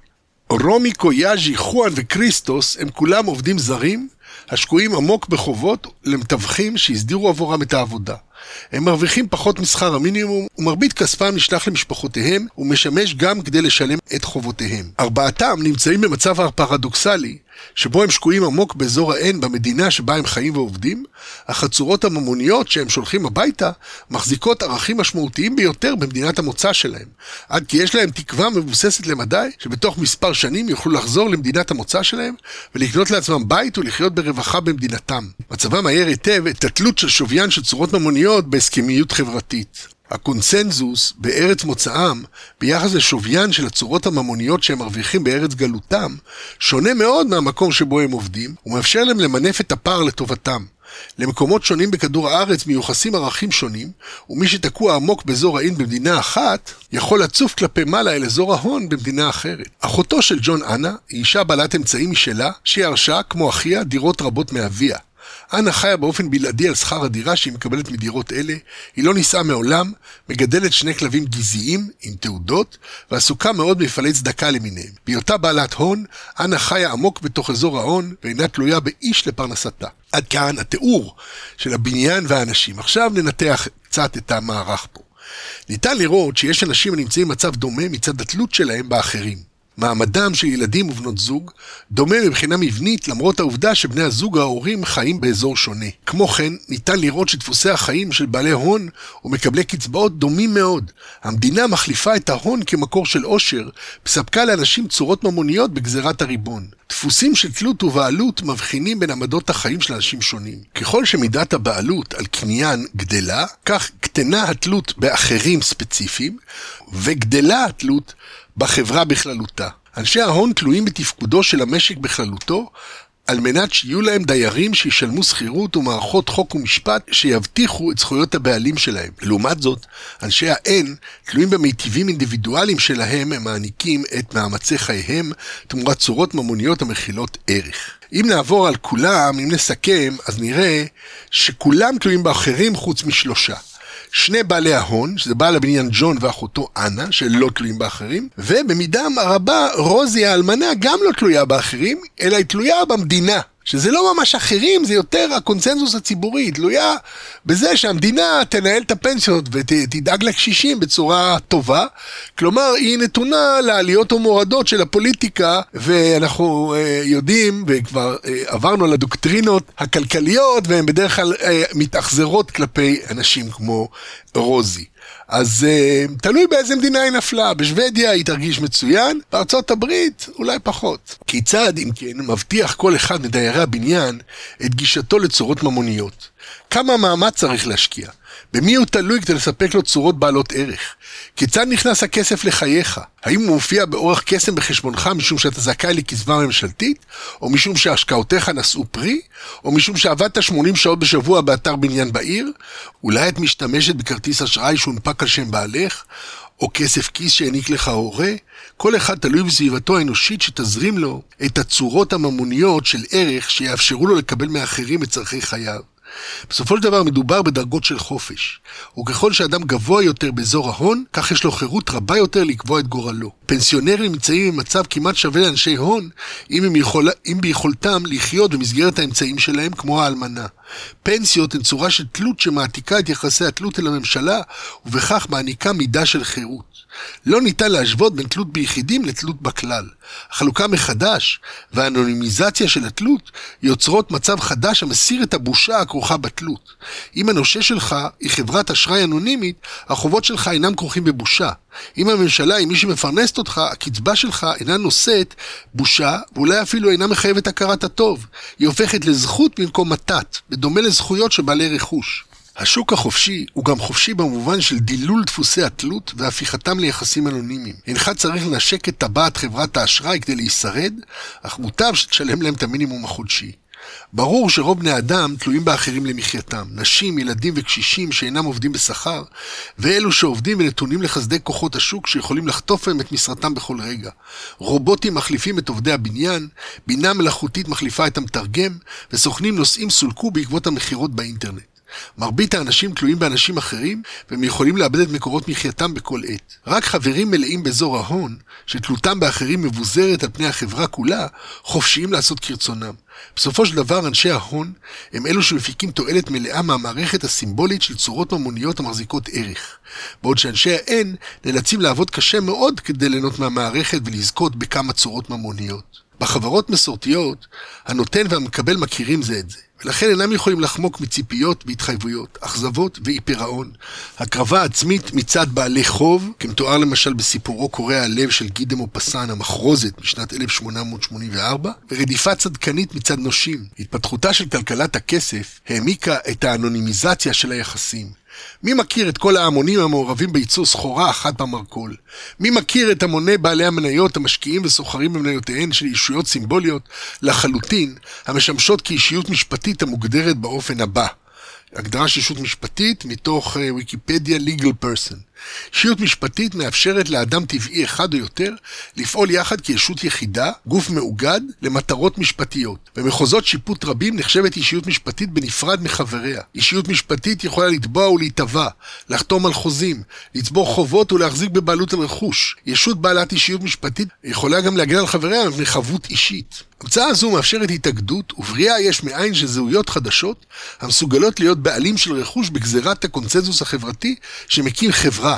רומי, קויאז'י, חואן וקריסטוס הם כולם עובדים זרים השקועים עמוק בחובות למתווכים שהסדירו עבורם את העבודה. הם מרוויחים פחות משכר המינימום, ומרבית כספם נשלח למשפחותיהם, ומשמש גם כדי לשלם את חובותיהם. ארבעתם נמצאים במצב הפרדוקסלי, שבו הם שקועים עמוק באזור ה-N במדינה שבה הם חיים ועובדים, אך הצורות הממוניות שהם שולחים הביתה מחזיקות ערכים משמעותיים ביותר במדינת המוצא שלהם, עד כי יש להם תקווה מבוססת למדי שבתוך מספר שנים יוכלו לחזור למדינת המוצא שלהם ולקנות לעצמם בית ולחיות ברווחה במדינתם. מצבם מאיר היטב את התלות של שוויין של צורות ממוניות בהסכמיות חברתית. הקונסנזוס בארץ מוצאם ביחס לשוויין של הצורות הממוניות שהם מרוויחים בארץ גלותם שונה מאוד מהמקום שבו הם עובדים ומאפשר להם למנף את הפער לטובתם. למקומות שונים בכדור הארץ מיוחסים ערכים שונים, ומי שתקוע עמוק באזור האין במדינה אחת, יכול לצוף כלפי מעלה אל אזור ההון במדינה אחרת. אחותו של ג'ון אנה היא אישה בעלת אמצעים משלה, שהיא ירשה, כמו אחיה, דירות רבות מאביה. אנה חיה באופן בלעדי על שכר הדירה שהיא מקבלת מדירות אלה, היא לא נישאה מעולם, מגדלת שני כלבים גזעיים עם תעודות, ועסוקה מאוד במפעלי צדקה למיניהם. בהיותה בעלת הון, אנה חיה עמוק בתוך אזור ההון, ואינה תלויה באיש לפרנסתה. עד כאן התיאור של הבניין והאנשים. עכשיו ננתח קצת את המערך פה. ניתן לראות שיש אנשים הנמצאים במצב דומה מצד התלות שלהם באחרים. מעמדם של ילדים ובנות זוג דומה מבחינה מבנית למרות העובדה שבני הזוג ההורים חיים באזור שונה. כמו כן, ניתן לראות שדפוסי החיים של בעלי הון ומקבלי קצבאות דומים מאוד. המדינה מחליפה את ההון כמקור של עושר, מספקה לאנשים צורות ממוניות בגזירת הריבון. דפוסים של תלות ובעלות מבחינים בין עמדות החיים של אנשים שונים. ככל שמידת הבעלות על קניין גדלה, כך קטנה התלות באחרים ספציפיים, וגדלה התלות בחברה בכללותה. אנשי ההון תלויים בתפקודו של המשק בכללותו, על מנת שיהיו להם דיירים שישלמו שכירות ומערכות חוק ומשפט שיבטיחו את זכויות הבעלים שלהם. לעומת זאת, אנשי האין תלויים במיטיבים אינדיבידואליים שלהם הם מעניקים את מאמצי חייהם תמורת צורות ממוניות המכילות ערך. אם נעבור על כולם, אם נסכם, אז נראה שכולם תלויים באחרים חוץ משלושה. שני בעלי ההון, שזה בעל הבניין ג'ון ואחותו אנה, שלא תלויים באחרים, ובמידה רבה רוזי האלמנה גם לא תלויה באחרים, אלא היא תלויה במדינה. שזה לא ממש אחרים, זה יותר הקונצנזוס הציבורי, תלויה בזה שהמדינה תנהל את הפנסיות ותדאג לקשישים בצורה טובה. כלומר, היא נתונה לעליות ומורדות של הפוליטיקה, ואנחנו אה, יודעים, וכבר אה, עברנו על הדוקטרינות הכלכליות, והן בדרך כלל אה, מתאכזרות כלפי אנשים כמו רוזי. אז uh, תלוי באיזה מדינה היא נפלה. בשוודיה היא תרגיש מצוין, בארצות הברית אולי פחות. כיצד, אם כן, מבטיח כל אחד מדיירי הבניין את גישתו לצורות ממוניות? כמה מאמץ צריך להשקיע? במי הוא תלוי כדי לספק לו צורות בעלות ערך? כיצד נכנס הכסף לחייך? האם הוא מופיע באורח קסם בחשבונך משום שאתה זכאי לקצבה ממשלתית? או משום שהשקעותיך נשאו פרי? או משום שעבדת 80 שעות בשבוע באתר בניין בעיר? אולי את משתמשת בכרטיס אשראי שהונפק על שם בעלך? או כסף כיס שהעניק לך הורה? כל אחד תלוי בסביבתו האנושית שתזרים לו את הצורות הממוניות של ערך שיאפשרו לו לקבל מאחרים את צורכי חייו. בסופו של דבר מדובר בדרגות של חופש, וככל שאדם גבוה יותר באזור ההון, כך יש לו חירות רבה יותר לקבוע את גורלו. פנסיונרים נמצאים במצב כמעט שווה לאנשי הון, אם, יכול, אם ביכולתם לחיות במסגרת האמצעים שלהם, כמו האלמנה. פנסיות הן צורה של תלות שמעתיקה את יחסי התלות אל הממשלה, ובכך מעניקה מידה של חירות. לא ניתן להשוות בין תלות ביחידים לתלות בכלל. החלוקה מחדש והאנונימיזציה של התלות יוצרות מצב חדש המסיר את הבושה הכרוכה בתלות. אם הנושה שלך היא חברת אשראי אנונימית, החובות שלך אינם כרוכים בבושה. אם הממשלה היא מי שמפרנסת אותך, הקצבה שלך אינה נושאת בושה, ואולי אפילו אינה מחייבת הכרת הטוב. היא הופכת לזכות במקום מתת, בדומה לזכויות של בעלי רכוש. השוק החופשי הוא גם חופשי במובן של דילול דפוסי התלות והפיכתם ליחסים אנונימיים. אינך צריך לנשק את טבעת חברת האשראי כדי להישרד, אך מוטב שתשלם להם את המינימום החודשי. ברור שרוב בני אדם תלויים באחרים למחייתם, נשים, ילדים וקשישים שאינם עובדים בשכר, ואלו שעובדים ונתונים לחסדי כוחות השוק שיכולים לחטוף להם את משרתם בכל רגע. רובוטים מחליפים את עובדי הבניין, בינה מלאכותית מחליפה את המתרגם, וסוכנים נוסעים סולקו בעקבות המכירות באינטרנט. מרבית האנשים תלויים באנשים אחרים, והם יכולים לאבד את מקורות מחייתם בכל עת. רק חברים מלאים באזור ההון, שתלותם באחרים מבוזרת על פני החברה כולה, חופשיים לעשות כרצונם. בסופו של דבר, אנשי ההון הם אלו שמפיקים תועלת מלאה מהמערכת הסימבולית של צורות ממוניות המחזיקות ערך. בעוד שאנשי האין נאלצים לעבוד קשה מאוד כדי ליהנות מהמערכת ולזכות בכמה צורות ממוניות. בחברות מסורתיות, הנותן והמקבל מכירים זה את זה. ולכן אינם יכולים לחמוק מציפיות והתחייבויות, אכזבות ואי פירעון. הקרבה עצמית מצד בעלי חוב, כמתואר למשל בסיפורו קורע הלב של גידה מופסן, המחרוזת משנת 1884, ורדיפה צדקנית מצד נושים. התפתחותה של כלכלת הכסף העמיקה את האנונימיזציה של היחסים. מי מכיר את כל ההמונים המעורבים בייצור סחורה אחת במרכול? מי מכיר את המוני בעלי המניות המשקיעים וסוחרים במניותיהן של ישויות סימבוליות לחלוטין, המשמשות כאישיות משפטית המוגדרת באופן הבא? הגדרה של ישות משפטית מתוך ויקיפדיה uh, legal person. אישיות משפטית מאפשרת לאדם טבעי אחד או יותר לפעול יחד כישות יחידה, גוף מאוגד, למטרות משפטיות. במחוזות שיפוט רבים נחשבת אישיות משפטית בנפרד מחבריה. אישיות משפטית יכולה לתבוע ולהיתבע, לחתום על חוזים, לצבור חובות ולהחזיק בבעלות על רכוש. ישות בעלת אישיות משפטית יכולה גם להגן על חבריה מפני חבות אישית. המצאה הזו מאפשרת התאגדות ובריאה יש מאין של זהויות חדשות המסוגלות להיות בעלים של רכוש בגזירת הקונצנזוס החברתי שמקים חברה.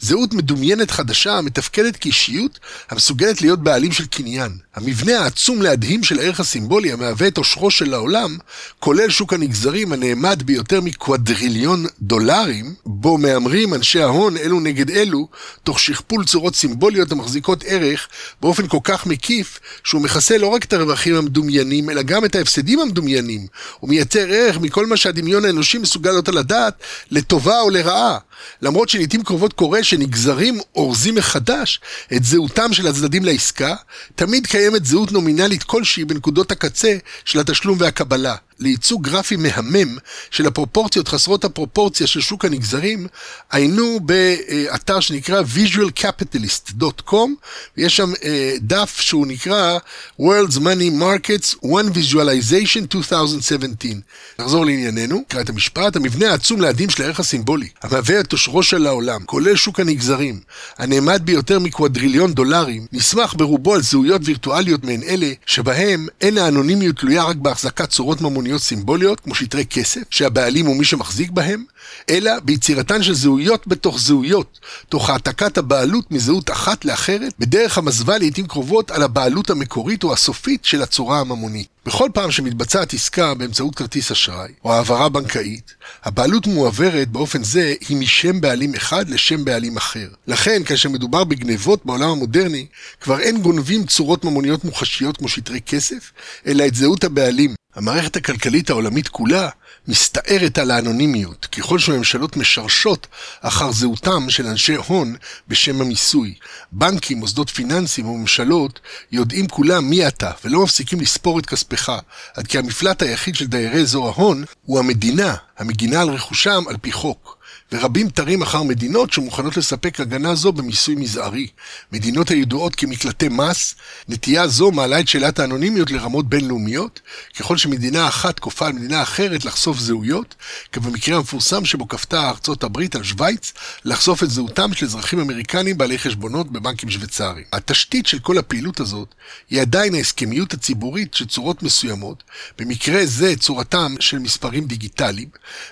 זהות מדומיינת חדשה המתפקדת כאישיות המסוגלת להיות בעלים של קניין. המבנה העצום להדהים של הערך הסימבולי המהווה את עושרו של העולם, כולל שוק הנגזרים הנאמד ביותר מקוואדריליון דולרים, בו מהמרים אנשי ההון אלו נגד אלו, תוך שכפול צורות סימבוליות המחזיקות ערך באופן כל כך מקיף, שהוא מכסה לא רק את הרווחים המדומיינים, אלא גם את ההפסדים המדומיינים, ומייצר ערך מכל מה שהדמיון האנושי מסוגל להיות על הדעת, לטובה או לרעה. למרות שלעיתים קרובות קורה שנגזרים אורזים מחדש את זהותם של הצדדים לעסקה, תמיד קיימת זהות נומינלית כלשהי בנקודות הקצה של התשלום והקבלה. לייצוג גרפי מהמם של הפרופורציות חסרות הפרופורציה של שוק הנגזרים, היינו באתר שנקרא visualcapitalist.com, ויש שם אה, דף שהוא נקרא World's Money Markets One Visualization 2017. נחזור לענייננו, נקרא את המשפט, המבנה העצום להדים של הערך הסימבולי, המהווה את עושרו של העולם, כולל שוק הנגזרים, הנאמד ביותר מקוואדריליון דולרים, נסמך ברובו על זהויות וירטואליות מעין אלה, שבהם אין האנונימיות תלויה רק בהחזקת צורות ממוניות ממוניות סימבוליות, כמו שטרי כסף, שהבעלים הוא מי שמחזיק בהם, אלא ביצירתן של זהויות בתוך זהויות, תוך העתקת הבעלות מזהות אחת לאחרת, בדרך המזווה לעיתים קרובות על הבעלות המקורית או הסופית של הצורה הממונית. בכל פעם שמתבצעת עסקה באמצעות כרטיס אשראי, או העברה בנקאית, הבעלות מועברת באופן זה היא משם בעלים אחד לשם בעלים אחר. לכן, כאשר מדובר בגנבות בעולם המודרני, כבר אין גונבים צורות ממוניות מוחשיות כמו שטרי כסף, אלא את זהות הבעלים. המערכת הכלכלית העולמית כולה מסתערת על האנונימיות, ככל שממשלות משרשות אחר זהותם של אנשי הון בשם המיסוי. בנקים, מוסדות פיננסיים וממשלות יודעים כולם מי אתה, ולא מפסיקים לספור את כספך, עד כי המפלט היחיד של דיירי אזור ההון הוא המדינה, המגינה על רכושם על פי חוק. ורבים תרים אחר מדינות שמוכנות לספק הגנה זו במיסוי מזערי. מדינות הידועות כמקלטי מס, נטייה זו מעלה את שאלת האנונימיות לרמות בינלאומיות, ככל שמדינה אחת כופה על מדינה אחרת לחשוף זהויות, כבמקרה המפורסם שבו כפתה ארצות הברית על שווייץ לחשוף את זהותם של אזרחים אמריקנים בעלי חשבונות בבנקים שוויצריים. התשתית של כל הפעילות הזאת היא עדיין ההסכמיות הציבורית של צורות מסוימות, במקרה זה צורתם של מספרים דיגיטליים,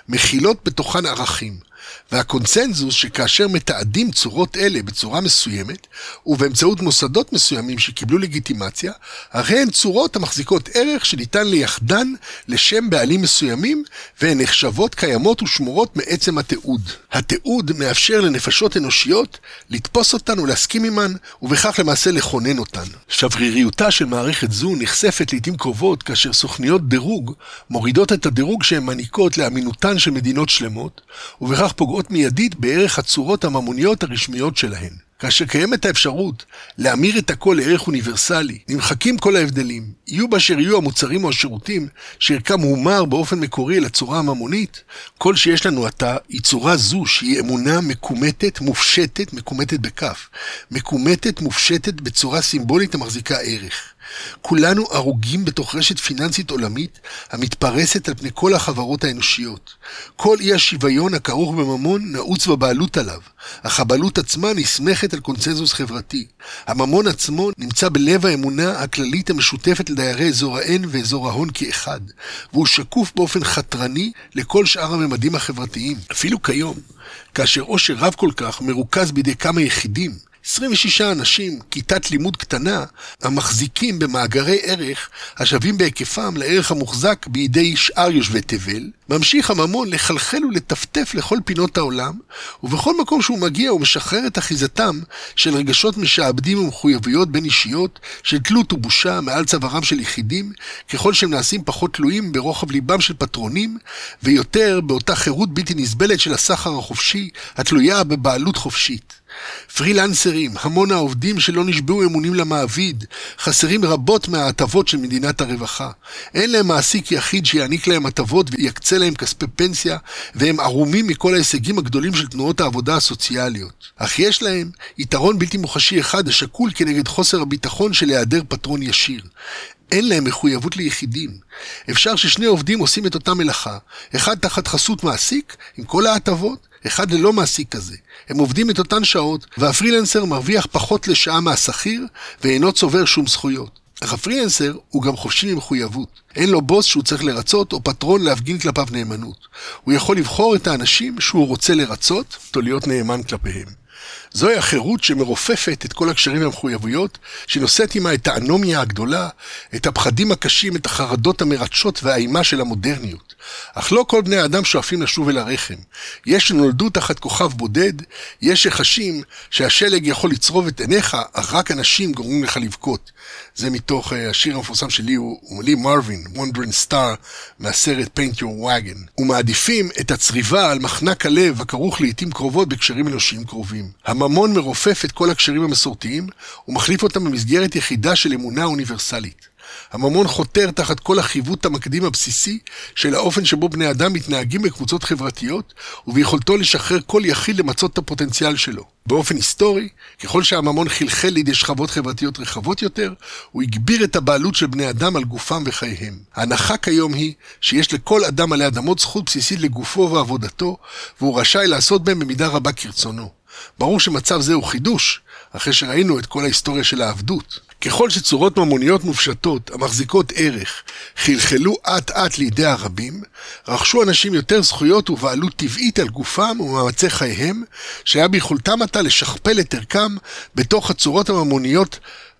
מכילות בתוכן ערכים. והקונצנזוס שכאשר מתעדים צורות אלה בצורה מסוימת, ובאמצעות מוסדות מסוימים שקיבלו לגיטימציה, הרי הן צורות המחזיקות ערך שניתן לייחדן לשם בעלים מסוימים, והן נחשבות קיימות ושמורות מעצם התיעוד. התיעוד מאפשר לנפשות אנושיות לתפוס אותן ולהסכים עמן, ובכך למעשה לכונן אותן. שבריריותה של מערכת זו נחשפת לעיתים קרובות כאשר סוכניות דירוג מורידות את הדירוג שהן מעניקות לאמינותן של מדינות שלמות, ובכך פוגעות מיידית בערך הצורות הממוניות הרשמיות שלהן. כאשר קיימת האפשרות להמיר את הכל לערך אוניברסלי, נמחקים כל ההבדלים, יהיו באשר יהיו המוצרים או השירותים שערכם הומר באופן מקורי לצורה הממונית, כל שיש לנו עתה היא צורה זו שהיא אמונה מקומטת, מופשטת, מקומטת בכף, מקומטת, מופשטת בצורה סימבולית המחזיקה ערך. כולנו הרוגים בתוך רשת פיננסית עולמית המתפרסת על פני כל החברות האנושיות. כל אי השוויון הכרוך בממון נעוץ בבעלות עליו, אך הבעלות עצמה נסמכת על קונצנזוס חברתי. הממון עצמו נמצא בלב האמונה הכללית המשותפת לדיירי אזור ה-N ואזור ההון כאחד, והוא שקוף באופן חתרני לכל שאר הממדים החברתיים. אפילו כיום, כאשר עושר רב כל כך מרוכז בידי כמה יחידים, 26 אנשים, כיתת לימוד קטנה, המחזיקים במאגרי ערך השווים בהיקפם לערך המוחזק בידי שאר יושבי תבל, ממשיך הממון לחלחל ולטפטף לכל פינות העולם, ובכל מקום שהוא מגיע הוא משחרר את אחיזתם של רגשות משעבדים ומחויבויות בין אישיות, של תלות ובושה מעל צווארם של יחידים, ככל שהם נעשים פחות תלויים ברוחב ליבם של פטרונים, ויותר באותה חירות בלתי נסבלת של הסחר החופשי, התלויה בבעלות חופשית. פרילנסרים, המון העובדים שלא נשבעו אמונים למעביד, חסרים רבות מההטבות של מדינת הרווחה. אין להם מעסיק יחיד שיעניק להם הטבות ויקצה להם כספי פנסיה, והם ערומים מכל ההישגים הגדולים של תנועות העבודה הסוציאליות. אך יש להם יתרון בלתי מוחשי אחד השקול כנגד חוסר הביטחון של היעדר פטרון ישיר. אין להם מחויבות ליחידים. אפשר ששני עובדים עושים את אותה מלאכה, אחד תחת חסות מעסיק, עם כל ההטבות, אחד ללא מעסיק כזה. הם עובדים את אותן שעות, והפרילנסר מרוויח פחות לשעה מהשכיר, ואינו צובר שום זכויות. אך הפרילנסר הוא גם חופשי ממחויבות. אין לו בוס שהוא צריך לרצות, או פטרון להפגין כלפיו נאמנות. הוא יכול לבחור את האנשים שהוא רוצה לרצות, או להיות נאמן כלפיהם. זוהי החירות שמרופפת את כל הקשרים והמחויבויות, שנושאת עימה את האנומיה הגדולה, את הפחדים הקשים, את החרדות המרטשות והאימה של המודרניות. אך לא כל בני האדם שואפים לשוב אל הרחם. יש שנולדו תחת כוכב בודד, יש שחשים שהשלג יכול לצרוב את עיניך, אך רק אנשים גורמים לך לבכות. זה מתוך uh, השיר המפורסם שלי, הוא לי מרווין, Wondering Star, מהסרט Paint Your Wagon. ומעדיפים את הצריבה על מחנק הלב הכרוך לעיתים קרובות בקשרים אנושיים קרובים. הממון מרופף את כל הקשרים המסורתיים, ומחליף אותם במסגרת יחידה של אמונה אוניברסלית. הממון חותר תחת כל החיווט המקדים הבסיסי של האופן שבו בני אדם מתנהגים בקבוצות חברתיות, וביכולתו לשחרר כל יחיד למצות את הפוטנציאל שלו. באופן היסטורי, ככל שהממון חלחל לידי שכבות חברתיות רחבות יותר, הוא הגביר את הבעלות של בני אדם על גופם וחייהם. ההנחה כיום היא שיש לכל אדם עלי אדמות זכות בסיסית לגופו ועבודתו, והוא רשאי לעשות בהם במידה רבה כרצונו. ברור שמצב זה הוא חידוש, אחרי שראינו את כל ההיסטוריה של העבדות. ככל שצורות ממוניות מופשטות, המחזיקות ערך, חלחלו אט אט לידי הרבים, רכשו אנשים יותר זכויות ובעלות טבעית על גופם ומאמצי חייהם, שהיה ביכולתם עתה לשכפל את ערכם בתוך הצורות הממוניות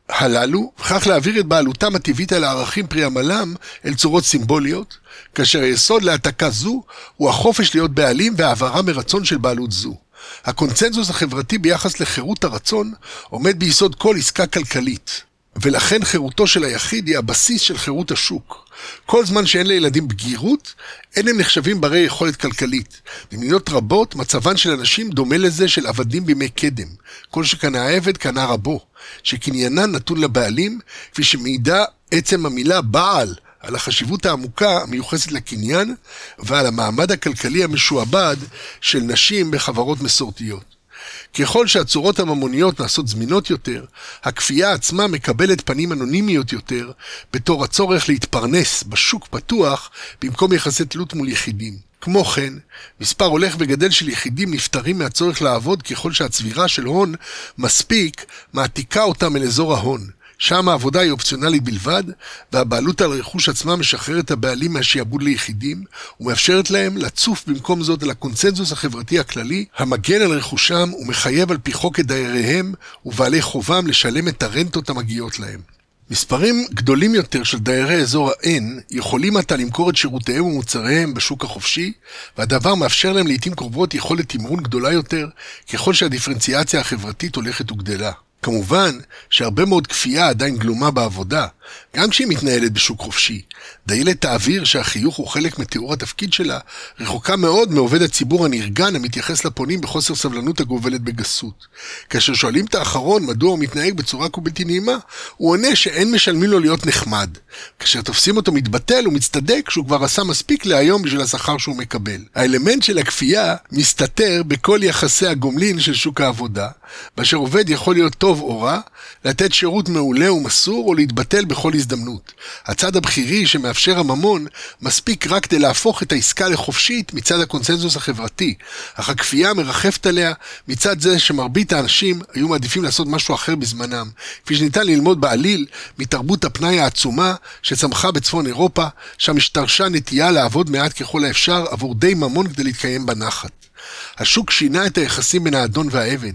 הללו, וכך להעביר את בעלותם הטבעית על הערכים פרי עמלם אל צורות סימבוליות, כאשר היסוד להעתקה זו הוא החופש להיות בעלים והעברה מרצון של בעלות זו. הקונצנזוס החברתי ביחס לחירות הרצון עומד ביסוד כל עסקה כלכלית, ולכן חירותו של היחיד היא הבסיס של חירות השוק. כל זמן שאין לילדים בגירות, אין הם נחשבים ברי יכולת כלכלית. במדינות רבות, מצבן של אנשים דומה לזה של עבדים בימי קדם. כל שקנה העבד קנה רבו, שקניינן נתון לבעלים, כפי שמעידה עצם המילה בעל, על החשיבות העמוקה המיוחסת לקניין ועל המעמד הכלכלי המשועבד של נשים בחברות מסורתיות. ככל שהצורות הממוניות נעשות זמינות יותר, הכפייה עצמה מקבלת פנים אנונימיות יותר, בתור הצורך להתפרנס בשוק פתוח, במקום יחסי תלות מול יחידים. כמו כן, מספר הולך וגדל של יחידים נפטרים מהצורך לעבוד ככל שהצבירה של הון מספיק מעתיקה אותם אל אזור ההון. שם העבודה היא אופציונלית בלבד, והבעלות על הרכוש עצמה משחררת הבעלים מהשעבוד ליחידים, ומאפשרת להם לצוף במקום זאת על הקונצנזוס החברתי הכללי, המגן על רכושם ומחייב על פי חוק את דייריהם ובעלי חובם לשלם את הרנטות המגיעות להם. מספרים גדולים יותר של דיירי אזור ה-N יכולים עתה למכור את שירותיהם ומוצריהם בשוק החופשי, והדבר מאפשר להם לעיתים קרובות יכולת תמרון גדולה יותר, ככל שהדיפרנציאציה החברתית הולכת וגדלה. כמובן שהרבה מאוד כפייה עדיין גלומה בעבודה, גם כשהיא מתנהלת בשוק חופשי. דיילת האוויר שהחיוך הוא חלק מתיאור התפקיד שלה, רחוקה מאוד מעובד הציבור הנרגן המתייחס לפונים בחוסר סבלנות הגובלת בגסות. כאשר שואלים את האחרון מדוע הוא מתנהג בצורה כה בלתי נעימה, הוא עונה שאין משלמים לו להיות נחמד. כאשר תופסים אותו מתבטל הוא מצטדק שהוא כבר עשה מספיק להיום בשביל השכר שהוא מקבל. האלמנט של הכפייה מסתתר בכל יחסי הגומלין של שוק העבודה, באשר עובד יכול להיות טוב או רע, לתת שירות מעולה ומסור או להתבטל בכל הזדמנות. הצד הבכירי שמאפשר הממון מספיק רק כדי להפוך את העסקה לחופשית מצד הקונצנזוס החברתי, אך הכפייה מרחפת עליה מצד זה שמרבית האנשים היו מעדיפים לעשות משהו אחר בזמנם, כפי שניתן ללמוד בעליל מתרבות הפנאי העצומה שצמחה בצפון אירופה, שם השתרשה נטייה לעבוד מעט ככל האפשר עבור די ממון כדי להתקיים בנחת. השוק שינה את היחסים בין האדון והעבד,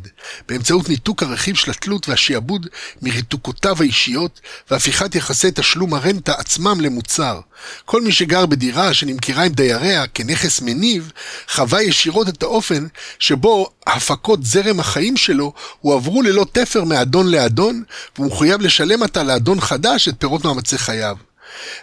באמצעות ניתוק הרכיב של התלות והשיעבוד מריתוקותיו האישיות, והפיכת יחסי תשלום הרנטה עצמם למוצר. כל מי שגר בדירה שנמכרה עם דייריה כנכס מניב, חווה ישירות את האופן שבו הפקות זרם החיים שלו הועברו ללא תפר מאדון לאדון, והוא מחויב לשלם עתה לאדון חדש את פירות מאמצי חייו.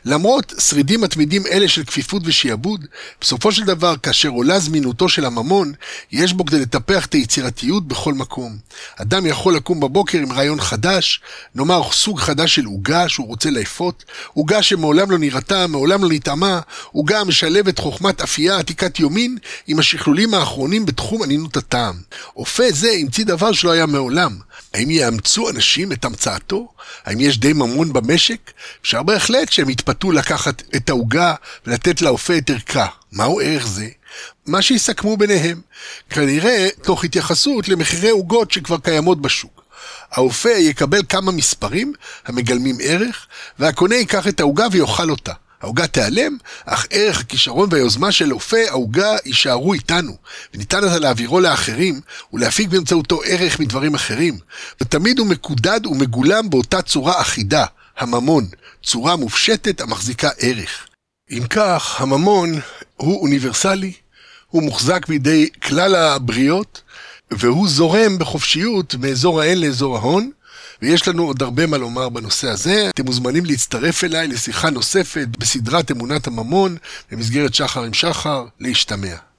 למרות שרידים מתמידים אלה של כפיפות ושעבוד, בסופו של דבר, כאשר עולה זמינותו של הממון, יש בו כדי לטפח את היצירתיות בכל מקום. אדם יכול לקום בבוקר עם רעיון חדש, נאמר סוג חדש של עוגה שהוא רוצה לאפות, עוגה שמעולם לא נראתה, מעולם לא נטעמה, עוגה המשלבת חוכמת אפייה עתיקת יומין עם השכלולים האחרונים בתחום ענינות הטעם. אופה זה המציא דבר שלא היה מעולם. האם יאמצו אנשים את המצאתו? האם יש די ממון במשק? אפשר בהחלט שהם יתפתו לקחת את העוגה ולתת לאופה את ערכה. מהו ערך זה? מה שיסכמו ביניהם. כנראה תוך התייחסות למחירי עוגות שכבר קיימות בשוק. האופה יקבל כמה מספרים המגלמים ערך, והקונה ייקח את העוגה ויאכל אותה. העוגה תיעלם, אך ערך הכישרון והיוזמה של אופה העוגה יישארו איתנו, וניתן לזה להעבירו לאחרים, ולהפיק באמצעותו ערך מדברים אחרים, ותמיד הוא מקודד ומגולם באותה צורה אחידה, הממון, צורה מופשטת המחזיקה ערך. אם כך, הממון הוא אוניברסלי, הוא מוחזק בידי כלל הבריות, והוא זורם בחופשיות מאזור האל לאזור ההון, ויש לנו עוד הרבה מה לומר בנושא הזה. אתם מוזמנים להצטרף אליי לשיחה נוספת בסדרת אמונת הממון, במסגרת שחר עם שחר, להשתמע.